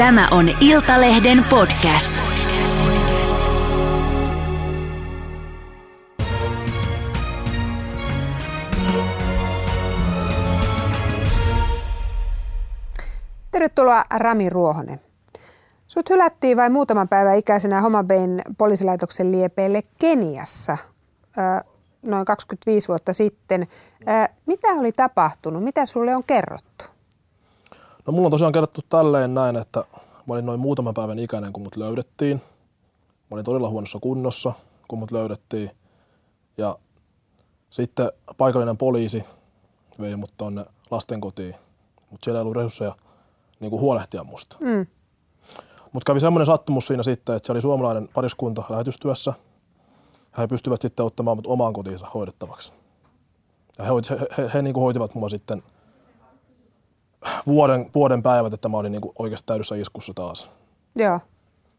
Tämä on Iltalehden podcast. Tervetuloa Rami Ruohonen. Sut hylättiin vain muutaman päivän ikäisenä Homabayn poliisilaitoksen liepeille Keniassa noin 25 vuotta sitten. Mitä oli tapahtunut? Mitä sulle on kerrottu? No mulla on tosiaan kerrottu tälleen näin, että mä olin noin muutaman päivän ikäinen, kun mut löydettiin. Mä olin todella huonossa kunnossa, kun mut löydettiin. Ja sitten paikallinen poliisi vei mut tonne lastenkotiin, mutta siellä ei ollut resursseja niin kuin huolehtia musta. Mm. Mutta kävi semmoinen sattumus siinä sitten, että se oli suomalainen pariskunta lähetystyössä. He pystyvät sitten ottamaan mut omaan kotiinsa hoidettavaksi. Ja he, he, he, he niin kuin hoitivat mua sitten vuoden, vuoden päivät, että mä olin niin kuin oikeasti täydessä iskussa taas. Joo.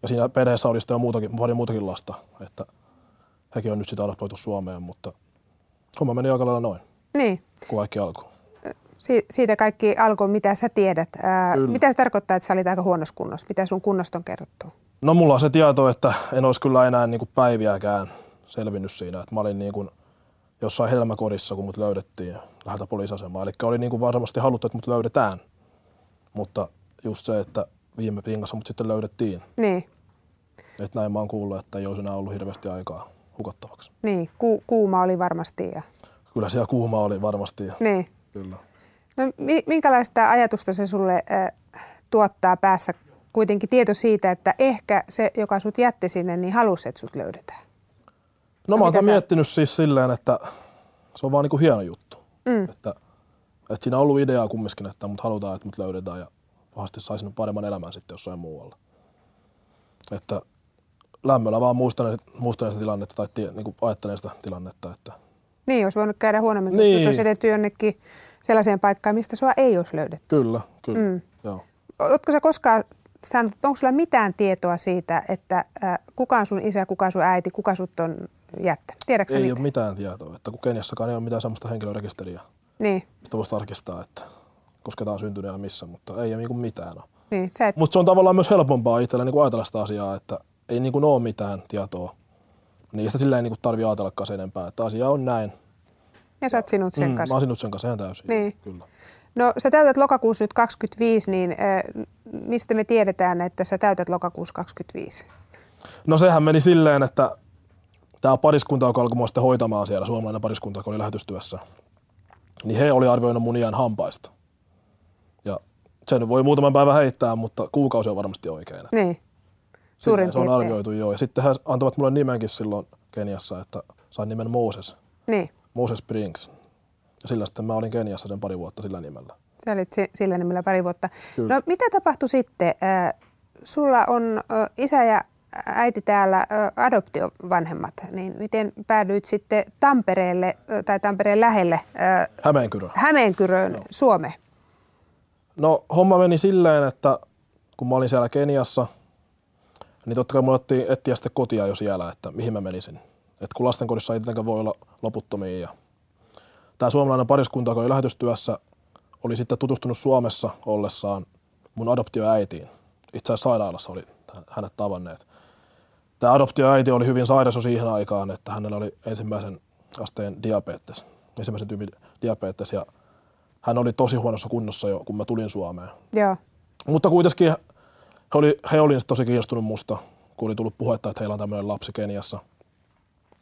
Ja siinä perheessä oli sitten jo muutakin, paljon muutakin lasta, että hekin on nyt sitä adoptoitu Suomeen, mutta homma meni aika lailla noin. Niin. Kun kaikki alkoi. Si- siitä kaikki alkoi, mitä sä tiedät. Ää, mitä se tarkoittaa, että sä olit aika huonossa kunnossa? Mitä sun kunnosta on kerrottu? No mulla on se tieto, että en olisi kyllä enää niin kuin päiviäkään selvinnyt siinä. Että mä olin niin kuin jossain helmäkodissa, kun mut löydettiin läheltä poliisasemaa. Eli oli niin kuin varmasti haluttu, että mut löydetään. Mutta just se, että viime pingassa mut sitten löydettiin. Niin. Että näin mä oon kuullut, että ei olisi enää ollut hirveästi aikaa hukattavaksi. Niin, Ku- kuuma oli varmasti. Ja... Kyllä siellä kuuma oli varmasti. Niin. Kyllä. No, minkälaista ajatusta se sulle äh, tuottaa päässä kuitenkin tieto siitä, että ehkä se, joka sut jätti sinne, niin halusi, että sut löydetään? No, mä oon miettinyt siis silleen, että se on vaan niinku hieno juttu. Mm. Että, että siinä on ollut ideaa kumminkin, että mut halutaan, että mut löydetään ja pahasti saisin paremman elämän sitten jossain muualla. Että lämmöllä vaan muistan, muistan sitä tilannetta tai tie, niin ajattelen sitä tilannetta. Että... Niin, olisi voinut käydä huonommin, niin. kun olisi jätetty jonnekin sellaiseen paikkaan, mistä sua ei olisi löydetty. Kyllä, kyllä. Mm. Joo. Oletko sä koskaan saanut, onko sulla mitään tietoa siitä, että äh, kuka on sun isä, kuka on sun äiti, kuka sut on jättänyt? Tiedätkö ei mitään? ole mitään tietoa, että kun Keniassakaan ei ole mitään sellaista henkilörekisteriä. Niin. Sitä voisi tarkistaa, että koska tämä on syntynyt ja missä, mutta ei ole niin mitään ole. Niin, et... Mutta se on tavallaan myös helpompaa itsellä niin ajatella sitä asiaa, että ei niin kuin ole mitään tietoa. Niistä silleen niin tarvitse ajatellakaan sen enempää, että asia on näin. Ja sä oot sinut sen mm, kanssa. Mä oon sinut sen kanssa ihan täysin. Niin. Kyllä. No sä täytät lokakuussa nyt 25, niin äh, mistä me tiedetään, että sä täytät lokakuussa 25? No sehän meni silleen, että tämä pariskunta, joka alkoi sitten hoitamaan siellä, suomalainen pariskunta, joka oli lähetystyössä, niin he oli arvioinut mun iän hampaista. Ja sen voi muutaman päivän heittää, mutta kuukausi on varmasti oikein. Niin. Suurin Se on arvioitu, joo. Ja sitten he antavat mulle nimenkin silloin Keniassa, että sain nimen Moses. Niin. Moses Springs. Ja sillä sitten mä olin Keniassa sen pari vuotta sillä nimellä. Sä olit sillä nimellä pari vuotta. Kyllä. No mitä tapahtui sitten? Äh, sulla on äh, isä ja äiti täällä adoptiovanhemmat, niin miten päädyit sitten Tampereelle tai Tampereen lähelle? Äh, Hämeenkyröön. Hämeenkyröön, Joo. Suomeen. No homma meni silleen, että kun mä olin siellä Keniassa, niin totta kai mulla otti etsiä sitten kotia jo siellä, että mihin mä menisin. Että kun lastenkodissa ei tietenkään voi olla loputtomia ja tämä suomalainen pariskunta, joka oli lähetystyössä, oli sitten tutustunut Suomessa ollessaan mun adoptioäitiin. Itse asiassa sairaalassa oli hänet tavanneet. Tämä adoptioäiti oli hyvin sairas jo siihen aikaan, että hänellä oli ensimmäisen asteen diabetes, ensimmäisen tyypin diabetes ja hän oli tosi huonossa kunnossa jo, kun mä tulin Suomeen. Joo. Mutta kuitenkin he oli, he oli tosi kiinnostunut musta, kun oli tullut puhetta, että heillä on tämmöinen lapsi Keniassa.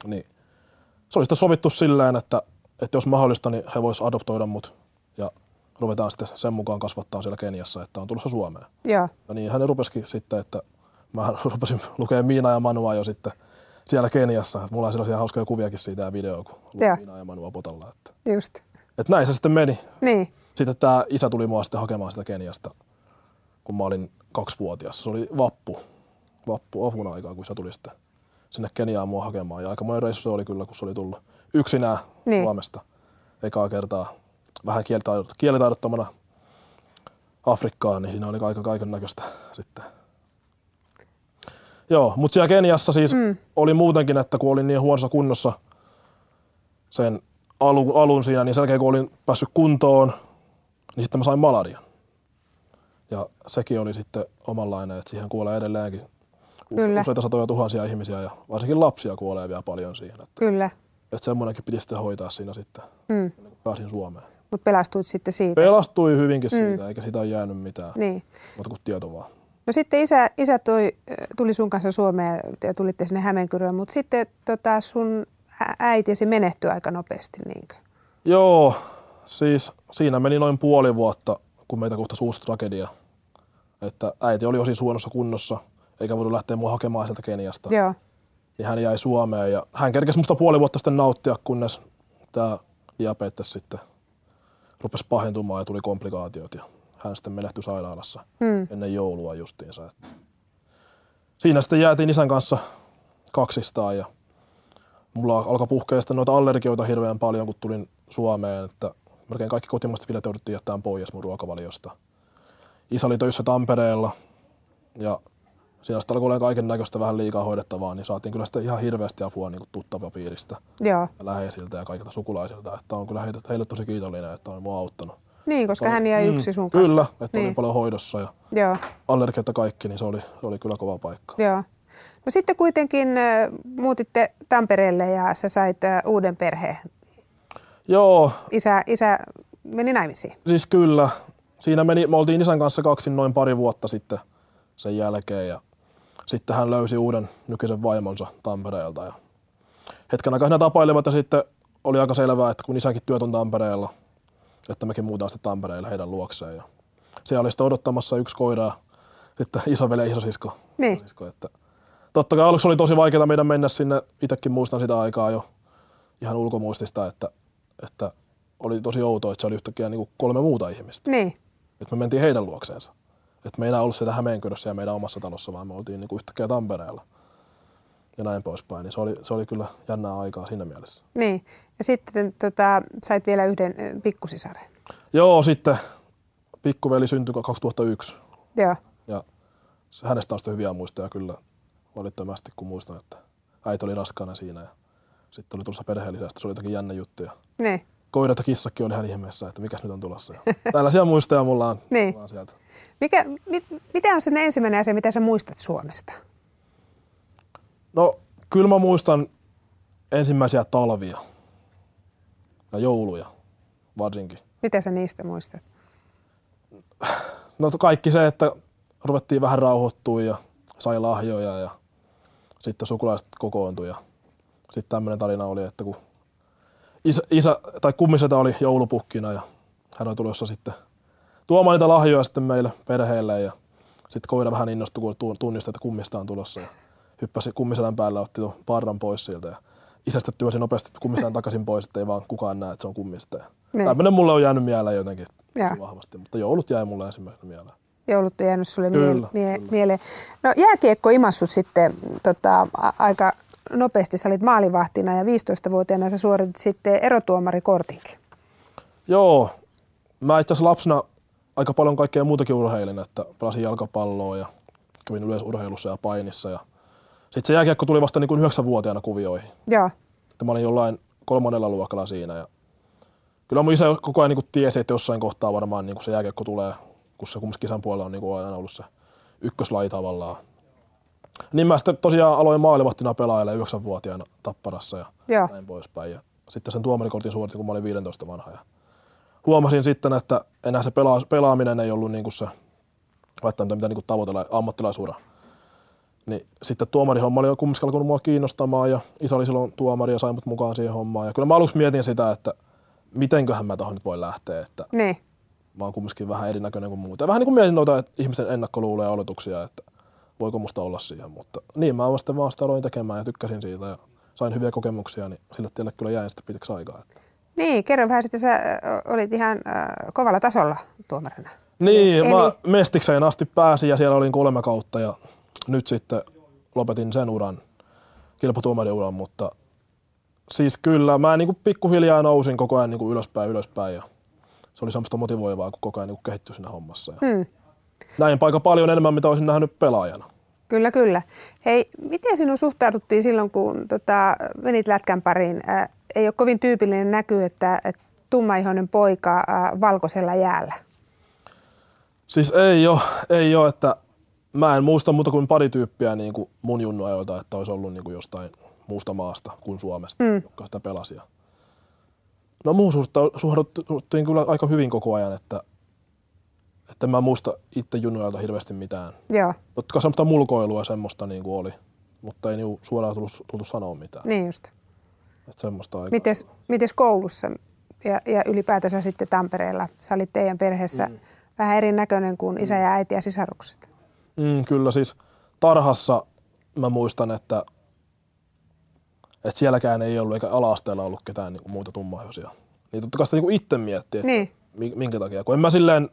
Niin se oli sitten sovittu silleen, että että jos mahdollista, niin he voisivat adoptoida mut ja ruvetaan sitten sen mukaan kasvattaa siellä Keniassa, että on tulossa Suomeen. Joo. Ja niin hän rupesikin sitten, että mä rupesin lukemaan Miina ja Manua jo sitten siellä Keniassa. Mulla on sellaisia hauskoja kuviakin siitä ja video, kun luin Miina ja Manua potalla. Että, Just. Että näin se sitten meni. Niin. Sitten tämä isä tuli mua sitten hakemaan sitä Keniasta, kun mä olin kaksivuotias. Se oli vappu, vappu ovun aikaa, kun isä tuli sitten sinne Keniaan mua hakemaan. Ja aika monen reissu se oli kyllä, kun se oli tullut yksinään niin. Suomesta ekaa kertaa vähän kielitaidottomana Afrikkaan, niin siinä oli aika kaiken näköistä sitten. Joo, mutta siellä Keniassa siis mm. oli muutenkin, että kun olin niin huonossa kunnossa sen alun, alun siinä, niin sen jälkeen kun olin päässyt kuntoon, niin sitten mä sain malarian. Ja sekin oli sitten omanlainen, että siihen kuolee edelleenkin Kyllä. useita satoja tuhansia ihmisiä ja varsinkin lapsia kuolee vielä paljon siihen. Että, Kyllä, että semmoinenkin piti sitten hoitaa siinä sitten, mm. kuin pääsin Suomeen. mutta pelastuit sitten siitä. Pelastui hyvinkin siitä, eikä siitä ole jäänyt mitään, niin. mutta kuin tieto vaan. No sitten isä, isä toi, tuli sun kanssa Suomeen ja tulitte sinne Hämeenkyröön, mutta sitten tota sun äitisi menehtyi aika nopeasti, niinkö? Joo, siis siinä meni noin puoli vuotta, kun meitä kohtasi uusi tragedia. Että äiti oli osin huonossa kunnossa, eikä voinut lähteä mua hakemaan sieltä Keniasta. Joo, Niin hän jäi Suomeen ja hän kerkesi musta puoli vuotta sitten nauttia, kunnes tämä diabetes sitten rupesi pahentumaan ja tuli komplikaatiot ja hän sitten menehtyi sairaalassa mm. ennen joulua justiinsa. Siinä sitten jäätiin isän kanssa kaksistaan ja mulla alkoi puhkea sitten noita allergioita hirveän paljon, kun tulin Suomeen, että melkein kaikki kotimaiset viljat jouduttiin jättämään pois mun ruokavaliosta. Isä oli töissä Tampereella ja siinä sitten alkoi olla kaiken näköistä vähän liikaa hoidettavaa, niin saatiin kyllä sitten ihan hirveästi apua niin tuttavia piiristä joo. ja läheisiltä ja kaikilta sukulaisilta. Että on kyllä heille, heille tosi kiitollinen, että on mua auttanut. Niin, koska hän jäi Mm, yksin sun kanssa. Kyllä, että niin. oli paljon hoidossa ja Joo, allergiat kaikki, niin se oli, oli kyllä kova paikka. joo. No sitten kuitenkin äh, muutitte Tampereelle ja sä sait äh, uuden perheen. Joo, Isä, isä meni naimisiin. siis kyllä. Siinä meni, me oltiin isän kanssa kaksin noin pari vuotta sitten sen jälkeen ja sitten hän löysi uuden nykyisen vaimonsa Tampereelta ja hetken aikaa siinä tapailivat ja sitten oli aika selvää, että kun isänkin työt on Tampereella, että mekin muutaan sitten Tampereelle heidän luokseen ja siellä oli sitten odottamassa yksi koira ja sitten isoveli ja isosisko. Niin. isosisko että totta kai aluksi oli tosi vaikeaa meidän mennä sinne, itsekin muistan sitä aikaa jo ihan ulkomuistista, että, että oli tosi outoa, että se oli yhtäkkiä niin kuin kolme muuta ihmistä. Niin, Että me mentiin heidän luokseensa. Että me ei enää ollut sitä Hämeenkyrössä ja meidän omassa talossa, vaan me oltiin niin kuin yhtäkkiä Tampereella. Ja näin poispäin. Niin se oli, se oli kyllä jännää aikaa siinä mielessä. niin. Ja sitten tota, sait vielä yhden pikkusisaren. Joo, sitten pikkuveli syntyi 2001. Joo, Ja se, hänestä on sitten hyviä muistoja kyllä valittomasti, kun muistan, että äiti oli raskaana siinä. Ja sitten oli tulossa perheellisestä, se oli jotenkin jännä juttu. Ja niin. koirat ja kissakin oli ihan ihmeessä, että mikäs nyt on tulossa. Tällaisia muistoja mulla on Niin. vaan sieltä. Mikä, mit, mitä on sellainen ensimmäinen asia, mitä sä muistat Suomesta? No, kyllä mä muistan ensimmäisiä talvia ja jouluja varsinkin. Mitä sä niistä muistat? No kaikki se, että ruvettiin vähän rauhoittua ja sai lahjoja ja sitten sukulaiset kokoontui ja sitten tämmöinen tarina oli, että kun isä, isä tai kummisetä oli joulupukkina ja hän oli tulossa sitten tuomaan niitä lahjoja sitten meille perheelle ja sitten koira vähän innostui, kun tu- tunnisti, että kummista on tulossa ja hyppäsi kummisedän päällä, otti tuon parran pois siltä ja isästä työsi nopeasti kummisedän takaisin pois, ettei vaan kukaan näe, että se on kummista. Ja Niin. Tämmöinen mulle on jäänyt mieleen jotenkin tosi vahvasti, mutta joulut jäi mulle ensimmäisenä mieleen. Joulut on jäänyt sulle Kyllä, mie- mie- kyllä. mieleen. No jääkiekko imassut sitten tota, a- aika nopeasti. Sä olit maalivahtina ja 15-vuotiaana sä suoritit sitten erotuomarikortinkin. Joo, mä itse asiassa lapsena aika paljon kaikkea muutakin urheilin, että pelasin jalkapalloa ja kävin yleisurheilussa ja painissa. Ja sitten se jääkiekko tuli vasta niin kuin yhdeksänvuotiaana kuvioihin. Joo, Että mä olin jollain kolmannella luokalla siinä. Ja kyllä mun isä koko ajan niin kuin tiesi, että jossain kohtaa varmaan niin kuin se jääkiekko tulee, kun se kumminkin kisän puolella on niin kuin aina ollut se ykköslaji tavallaan. Niin mä sitten tosiaan aloin maalivahtina pelailemaan yhdeksänvuotiaana Tapparassa ja Joo. näin poispäin. Ja sitten sen tuomarikortin suoritin, kun mä olin 15 vanha. Ja huomasin sitten, että enää se pela- pelaaminen ei ollut niin kuin se välttämättä mitä niin kuin tavoitella ammattilaisura. Niin sitten tuomarihomma oli kumminkin alkanut mua kiinnostamaan ja isä oli silloin tuomari ja sai mut mukaan siihen hommaan. Ja kyllä mä aluksi mietin sitä, että mitenköhän mä tohon nyt voi lähteä, että niin. mä oon kumminkin vähän erinäköinen kuin muuta. Ja vähän niin kuin mietin noita ihmisten ennakkoluuloja ja oletuksia, että voiko musta olla siihen, mutta niin mä sitten vaan sitä aloin tekemään ja tykkäsin siitä ja sain hyviä kokemuksia, niin sille tielle kyllä jäin sitten pitkäksi aikaa. Että. Niin, kerro vähän sitten, sä olit ihan äh, kovalla tasolla tuomarina. Niin, Eli- mä Mestikseen asti pääsin ja siellä olin kolme kautta ja nyt sitten lopetin sen uran, kilpatuomariuran, mutta siis kyllä mä niin kuin pikkuhiljaa nousin koko ajan niin kuin ylöspäin, ylöspäin ja se oli semmoista motivoivaa, kun koko ajan niin kuin kehittyi siinä hommassa. Ja Hmm. näin paikka paljon enemmän, mitä olisin nähnyt pelaajana. Kyllä, kyllä. Hei, miten sinun suhtauduttiin silloin, kun tota, menit lätkän pariin? Ää, ei ole kovin tyypillinen näky, että, että tummaihoinen poika ää, valkoisella jäällä. Siis ei ole, ei ole, että mä en muista muuta kuin pari tyyppiä niin kuin mun junnuajoilta, että olisi ollut niin kuin jostain muusta maasta kuin Suomesta, mm. joka sitä pelasi. No muuhun suhtauduttiin kyllä aika hyvin koko ajan, että, että mä muista itse junnuajalta hirveästi mitään. Joo. Totta kai semmoista mulkoilua semmoista niin kuin oli, mutta ei niin suoraan tullut, tullut sanoa mitään. Niin just. Että semmoista aika... Mites, mites koulussa ja, ja ylipäätänsä sitten Tampereella? Sä olit teidän perheessä mm. vähän erinäköinen kuin isä ja äiti ja sisarukset. Mm, kyllä siis tarhassa mä muistan, että et sielläkään ei ollut, eikä ala-asteella ollut ketään niin muuta tummaihoisia. Niin totta kai sitä niin itse miettii, että niin. minkä takia. Kun en mä silleen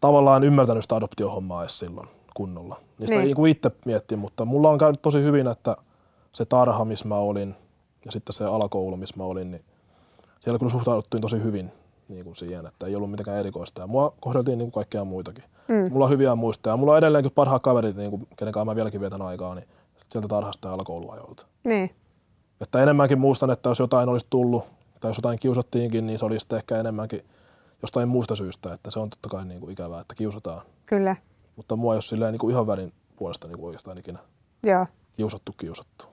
tavallaan ymmärtänyt sitä adoptiohommaa edes silloin kunnolla. Niin sitä niin. niin itse miettii, mutta mulla on käynyt tosi hyvin, että se tarha, missä mä olin, ja sitten se alakoulu, missä mä olin, niin siellä kyllä suhtauduttiin tosi hyvin niin kuin siihen, että ei ollut mitenkään erikoista. Ja mua kohdeltiin niin kuin kaikkea muitakin. Mm. Mulla on hyviä muistoja. Mulla on edelleenkin parhaat kaverit, niin kuin, kenen kanssa mä vieläkin vietän aikaa, niin sieltä tarhasta ja alakouluajoilta. Niin. Että enemmänkin muistan, että jos jotain olisi tullut tai jos jotain kiusattiinkin, niin se olisi ehkä enemmänkin jostain muusta syystä, että se on totta kai niin kuin ikävää, että kiusataan. Kyllä. Mutta mua ei ole silleen niin kuin ihan värin puolesta niin kuin oikeastaan ikinä Joo. kiusattu, kiusattu.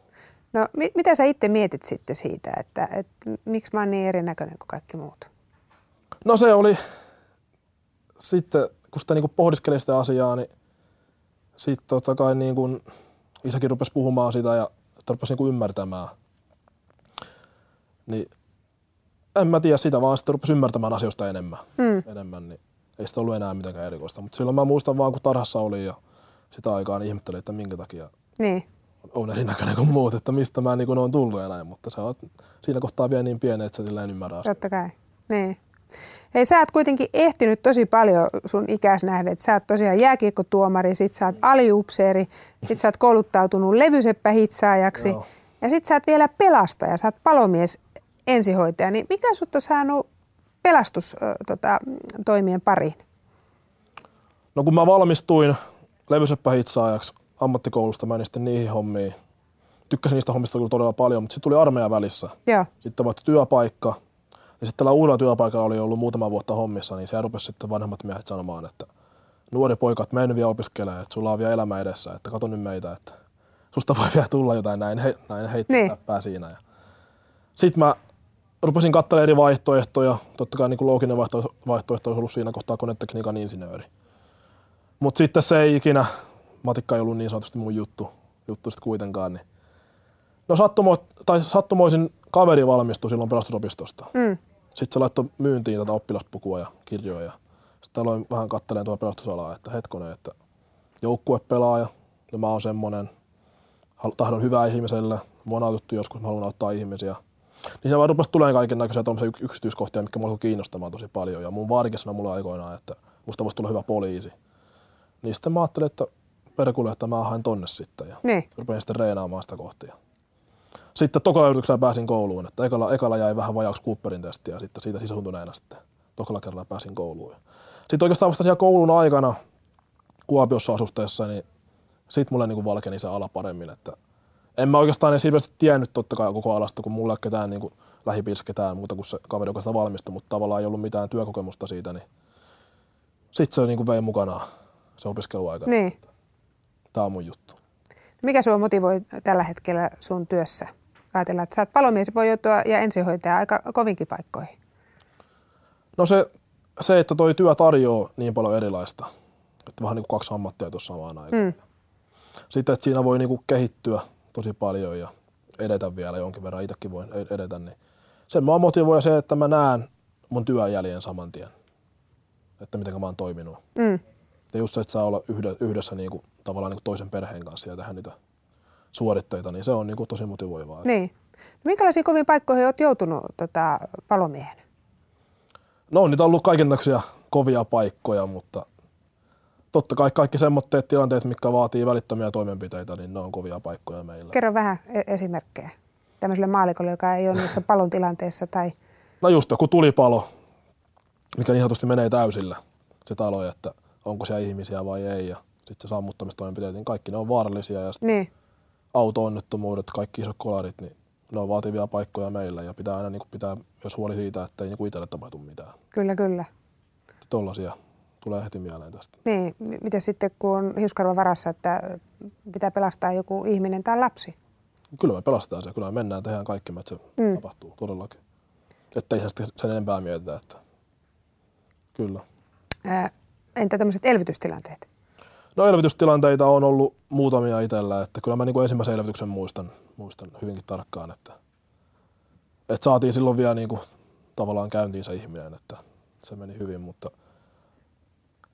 No mit, mitä sä itse mietit sitten siitä, että, että miksi mä oon niin erinäköinen kuin kaikki muut? No se oli sitten, kun sitä niin kuin pohdiskelee sitä asiaa, niin sitten totta kai niin kuin isäkin rupesi puhumaan sitä ja rupesi niin kuin ymmärtämään – niin en mä tiedä sitä, vaan sitten rupesi ymmärtämään asioista enemmän. Mm. enemmän niin ei sitä ollut enää mitenkään erikoista. Mutta silloin mä muistan vaan, kun tarhassa oli ja sitä aikaa niin ihmettelin, että minkä takia niin. on erinäköinen kuin muut, että mistä mä niin on tullut ja näin. Mutta se on siinä kohtaa vielä niin pieni, että sä sillä en ymmärrä asioita. Totta kai, niin. Hei, sä oot kuitenkin ehtinyt tosi paljon sun ikäis nähden, että sä oot tosiaan jääkiekkotuomari, sit sä oot aliupseeri, sit sä oot kouluttautunut levyseppähitsaajaksi ja sit sä oot vielä pelastaja, sä oot palomies ensihoitaja, niin mikä sut on saanut pelastustoimien tota, pariin? No kun mä valmistuin levyseppähitsaajaksi ammattikoulusta, mä sitten niihin hommiin. Tykkäsin niistä hommista kyllä todella paljon, mutta sitten tuli armeija välissä. Joo. Sitten vaihtui työpaikka. Ja sitten tällä uudella työpaikalla oli ollut muutama vuotta hommissa, niin siellä rupesi sitten vanhemmat miehet sanomaan, että nuori poika, että mene vielä opiskelemaan, että sulla on vielä elämä edessä, että kato nyt meitä, että susta voi vielä tulla jotain näin, he, näin heittää niin. siinä. Ja sitten mä rupesin katselemaan eri vaihtoehtoja. Totta kai niin kuin looginen vaihtoehto, vaihtoehto olisi ollut siinä kohtaa konetekniikan insinööri. Mutta sitten se ei ikinä, matikka ei ollut niin sanotusti mun juttu, juttu sitten kuitenkaan. Niin. No sattumo, tai sattumoisin kaveri valmistui silloin pelastusopistosta. Mm. Sitten se laittoi myyntiin tätä oppilaspukua ja kirjoja. Sitten aloin vähän katselemaan tuo pelastusalaa, että hetkonen, että joukkuepelaaja, ja mä oon semmonen, tahdon hyvää ihmiselle, mua on autettu joskus, mä haluan auttaa ihmisiä – niin se vaan rupesi tulemaan kaiken näköisiä yksityiskohtia, mikä mua kiinnostamaan tosi paljon. Ja mun vaarikin sanoi mulle aikoinaan, että musta voisi tulla hyvä poliisi. Niin sitten mä ajattelin, että perkulle, että mä haen tonne sitten. Ja niin. rupesin sitten reenaamaan sitä kohtia. Sitten tokalla yrityksellä pääsin kouluun, että ekalla, ekalla jäi vähän vajaaksi Cooperin testiä ja sitten siitä sisäsuntuneena sitten tokalla kerralla pääsin kouluun. Sitten oikeastaan vasta siellä koulun aikana Kuopiossa asusteessa, niin sitten mulle niin valkeni se ala paremmin, että en mä oikeastaan edes hirveästi tiennyt totta kai koko alasta, kun mulla ei ketään niin kuin, lähipiirissä ketään muuta kuin se kaveri, joka sitä valmistui, mutta tavallaan ei ollut mitään työkokemusta siitä, niin sitten se niin kuin vei mukana se opiskeluaika. Niin. Tämä on mun juttu. Mikä sua motivoi tällä hetkellä sun työssä? Ajatellaan, että sä oot palomies, voi joutua ja ensihoitaja aika kovinkin paikkoihin. No se, se, että toi työ tarjoaa niin paljon erilaista, että vähän niin kuin kaksi ammattia tuossa samaan aikaan. Mm. Sitten, että siinä voi niin kuin kehittyä tosi paljon ja edetä vielä jonkin verran, itsekin voin e- edetä, niin sen mua motivoi se, että mä näen mun työjäljen saman tien, että miten mä oon toiminut. Mm. Ja just se, että saa olla yhdessä niin kuin, tavallaan niin toisen perheen kanssa ja tehdä niitä suoritteita, niin se on niin kuin, tosi motivoivaa. Niin. No minkälaisiin kovin paikkoihin olet joutunut tota, palomiehen? No niitä on ollut kaikenlaisia kovia paikkoja, mutta totta kai kaikki semmoitteet tilanteet, mitkä vaatii välittömiä toimenpiteitä, niin ne on kovia paikkoja meillä. Kerro vähän e- esimerkkejä tämmöiselle maalikolle, joka ei ole niissä palon tilanteessa tai... No just joku tulipalo, mikä niin sanotusti menee täysillä se talo, että onko siellä ihmisiä vai ei ja sitten se sammuttamistoimenpiteet, niin kaikki ne on vaarallisia ja niin. auto-onnettomuudet, kaikki isot kolarit, niin ne on vaativia paikkoja meillä ja pitää aina niin kuin pitää myös huoli siitä, että ei niin itselle tapahtu mitään. Kyllä, kyllä. Tollaisia tulee heti mieleen tästä. Niin, miten sitten kun on hiuskarva varassa, että pitää pelastaa joku ihminen tai lapsi? Kyllä me pelastetaan se, kyllä me mennään, tehdään kaikki, että se mm. tapahtuu todellakin. Että ei sitä sen enempää mietitä, että kyllä. Ää, entä tämmöiset elvytystilanteet? No elvytystilanteita on ollut muutamia itsellä, että kyllä mä niin kuin ensimmäisen elvytyksen muistan, muistan hyvinkin tarkkaan, että, että saatiin silloin vielä niin kuin tavallaan käyntiin se ihminen, että se meni hyvin, mutta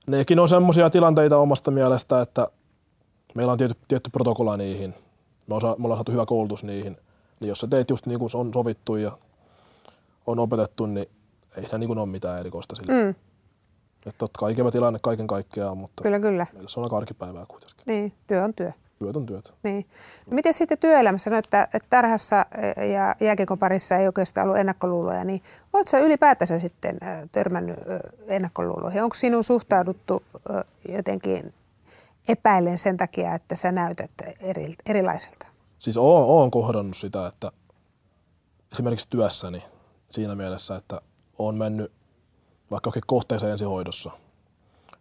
nekin on semmoisia tilanteita omasta mielestä, että meillä on tietty, tietty protokolla niihin, me, osa, me ollaan saatu hyvä koulutus niihin, niin jos sä teet just niin kuin on sovittu ja on opetettu, niin ei se niin kuin ole mitään erikoista sillä. Mm. Että totta kai ikävä tilanne kaiken kaikkiaan, mutta kyllä, kyllä. meillä se on aika arkipäivää kuitenkin. Niin, työ on työ. Työt on työtä. Niin. No, miten sitten työelämässä, no, että, että tarhassa ja jääkiekon parissa ei oikeastaan ollut ennakkoluuloja, niin oletko sä ylipäätänsä sitten törmännyt ennakkoluuloihin? Onko sinun suhtauduttu jotenkin epäillen sen takia, että sä näytät eri, erilaiselta? Siis oon, oon kohdannut sitä, että esimerkiksi työssäni siinä mielessä, että oon mennyt vaikka johonkin kohteeseen ensihoidossa,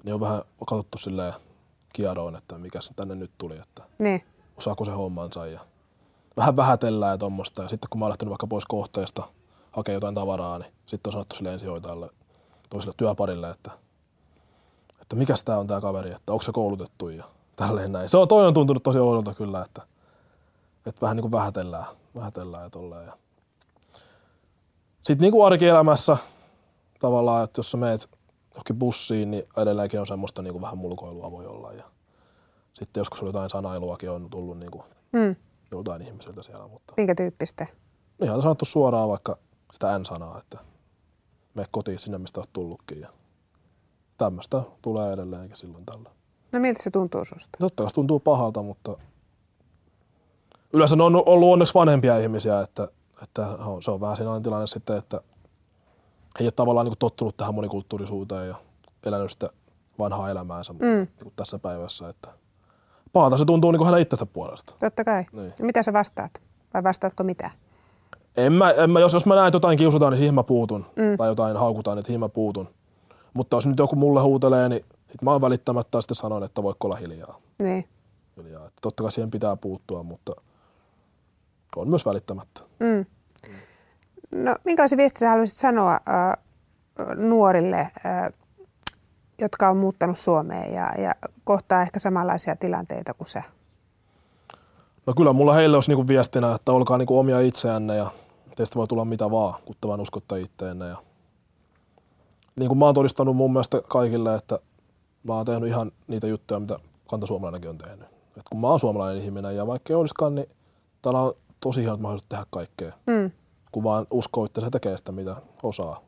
niin on vähän katsottu silleen kieroon, että mikä se tänne nyt tuli, että Niin, osaako se hommansa ja vähän vähätellään ja tuommoista. Ja sitten kun mä oon lähtenyt vaikka pois kohteesta hakea jotain tavaraa, niin sitten on sanottu sille ensihoitajalle toiselle työparille, että, että mikä tämä on tämä kaveri, että onko se koulutettu ja tälleen näin. Se on, toi on tuntunut tosi oudolta kyllä, että, että vähän niin kuin vähätellään, vähätellään ja tolleen. Ja. Sitten niin kuin arkielämässä tavallaan, että jos sä meet johonkin bussiin, niin edelleenkin on semmoista niin kuin vähän mulkoilua voi olla. Ja sitten joskus on jotain sanailuakin on tullut niin kuin mm. joltain ihmisiltä siellä, mutta minkä tyyppistä? ihan sanottu suoraan vaikka sitä n-sanaa, että me kotiin sinne, mistä olet tullutkin. Ja tämmöistä tulee edelleenkin silloin tällä. No miltä se tuntuu susta? Totta kai se tuntuu pahalta, mutta yleensä ne on ollut onneksi vanhempia ihmisiä, että, että se on vähän sellainen tilanne sitten, että ei ole tavallaan niin kuin tottunut tähän monikulttuurisuuteen ja elänyt sitä vanhaa elämäänsä mm. niin kuin tässä päivässä. Että pahalta se tuntuu niin kuin hänen itsestä puolesta. Totta kai. Niin. No, mitä sä vastaat? Vai vastaatko mitä? En mä, en mä, jos, jos mä näen, että jotain kiusataan, niin siihen mä puutun. Mm. Tai jotain haukutaan, niin siihen mä puutun. Mutta jos nyt joku mulle huutelee, niin sit mä oon välittämättä sitten sanon, että voiko olla hiljaa. Niin. hiljaa. Että totta kai siihen pitää puuttua, mutta on myös välittämättä. Mm. No, minkälaisen viestin sä haluaisit sanoa äh, nuorille, äh, jotka on muuttanut Suomeen ja, ja kohtaa ehkä samanlaisia tilanteita kuin sä? No kyllä mulla heille olisi niinku viestinä, että olkaa niinku omia itseänne ja teistä voi tulla mitä vaan, kun te vaan uskotte itteenne. Ja niin kuin mä oon todistanut mun mielestä kaikille, että mä oon tehnyt ihan niitä juttuja, mitä kantasuomalainenkin on tehnyt. Et kun mä oon suomalainen ihminen ja vaikka ei olisikaan, niin täällä on tosi hienot mahdollisuudet tehdä kaikkea. Mm. Kun vaan uskoo itse se tekee sitä, mitä osaa.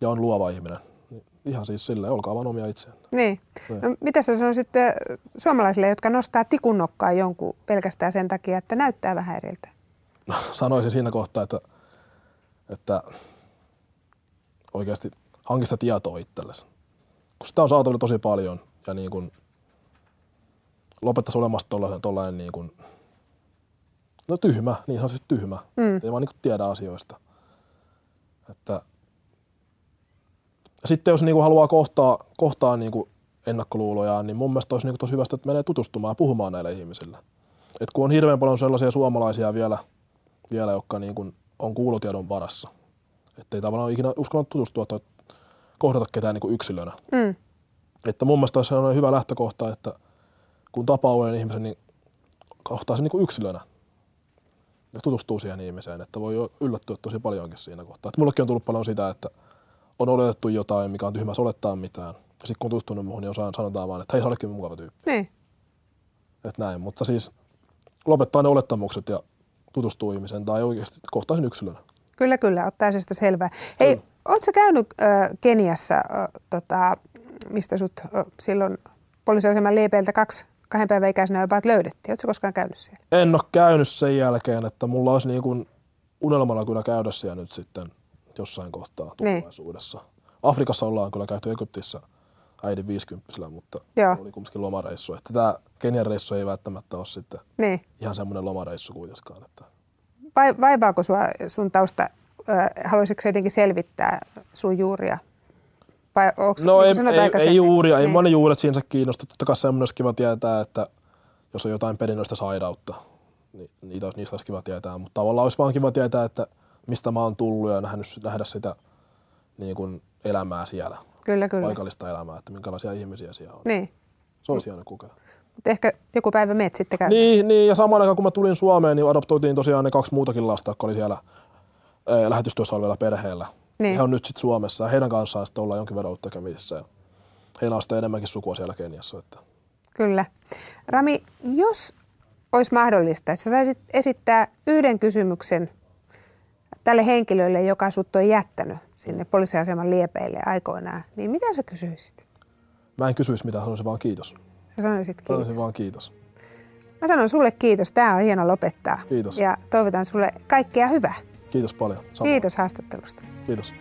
Ja on luova ihminen. Niin Ihan siis silleen, olkaa vaan omia itseänne. Niin. Niin. No, mitä sä sanoisit äh, suomalaisille, jotka nostaa tikun nokkaan jonkun pelkästään sen takia, että näyttää vähän eriltä? No, sanoisin siinä kohtaa, että, että oikeasti hankista tietoa itsellesi. Kun sitä on saatavilla tosi paljon ja niin kuin lopettaisi olemasta tollainen, tollainen niin kuin, no tyhmä, niin sanotusti tyhmä. Mm. Ei vaan niin tiedä asioista. Että, sitten jos niin haluaa kohtaa, kohtaa niin ennakkoluulojaan, niin mun mielestä olisi niin tosi hyvästä, että menee tutustumaan ja puhumaan näille ihmisille. Et kun on hirveän paljon sellaisia suomalaisia vielä, vielä jotka niin kuin on kuulotiedon varassa. Että ei tavallaan ikinä uskalla tutustua tai kohdata ketään niin yksilönä. Mm. Että mun mielestä olisi sellainen hyvä lähtökohta, että kun tapaa uuden ihmisen, niin kohtaa sen niin yksilönä. Ja tutustuu siihen ihmiseen, että voi yllättyä tosi paljonkin siinä kohtaa. Että mullekin on tullut paljon sitä, että on oletettu jotain, mikä on tyhmä olettaa mitään. Ja sitten kun on tutustunut muuhun, niin osaan sanotaan vaan, että hei, sä oletkin mukava tyyppi. Niin. Että näin, mutta siis lopettaa ne olettamukset ja tutustuu ihmiseen tai oikeasti kohtaa sen yksilönä. Kyllä, kyllä, ottaa asiasta selvää. Hei, ootko käynyt äh, Keniassa, äh, tota, mistä sut äh, silloin poliisiaseman liepeiltä kaksi, kahden päivän ikäisenä jopa löydettiin? Ootko koskaan käynyt siellä? En ole käynyt sen jälkeen, että mulla olisi niin kuin unelmana kyllä käydä siellä nyt sitten jossain kohtaa tulevaisuudessa. Afrikassa ollaan kyllä käyty Egyptissä äidin 50 mutta Joo. se oli kumminkin lomareissu. Että tämä Kenian reissu ei välttämättä ole sitten Niin. ihan semmoinen lomareissu kuitenkaan. Että Vai, vaivaako sua sun tausta? Haluaisitko jotenkin selvittää sun juuria? Vai onko, No niin ei, sanoit ei, ei aikaisemmin? juuri, ei Niin. moni juuret siinä kiinnosta. Totta kai semmoinen olisi kiva tietää, että jos on jotain perinnöistä sairautta, niin niitä olisi, niistä olisi kiva tietää. Mutta tavallaan olisi vaan kiva tietää, että mistä mä oon tullut ja nähnyt, nähdä sitä niin kuin elämää siellä, Kyllä, kyllä. paikallista elämää, että minkälaisia ihmisiä siellä on. Niin. Se olisi hieno kokea. Mutta ehkä joku päivä meet sitten käymään. Niin, niin, ja samaan aikaan kun mä tulin Suomeen, niin adoptoitiin tosiaan ne kaksi muutakin lasta, jotka oli siellä ää, lähetystyössä olevilla perheellä. Niin. He on nyt sitten Suomessa ja heidän kanssaan sitten ollaan jonkin verran ollut tekemisissä. Ja heillä on sitten enemmänkin sukua siellä Keniassa. Että. Kyllä. Rami, jos olisi mahdollista, että sä saisit esittää yhden kysymyksen tälle henkilölle, joka sut on jättänyt sinne poliisiaseman liepeille aikoinaan, niin mitä sä kysyisit? Mä en kysyisi mitään, sanoisin vaan kiitos. Sä sanoisit Sanoisin kiitos. vaan kiitos. Mä sanon sulle kiitos. Tämä on hieno lopettaa. Kiitos. Ja toivotan sulle kaikkea hyvää. Kiitos paljon. Samoin. Kiitos haastattelusta. Kiitos.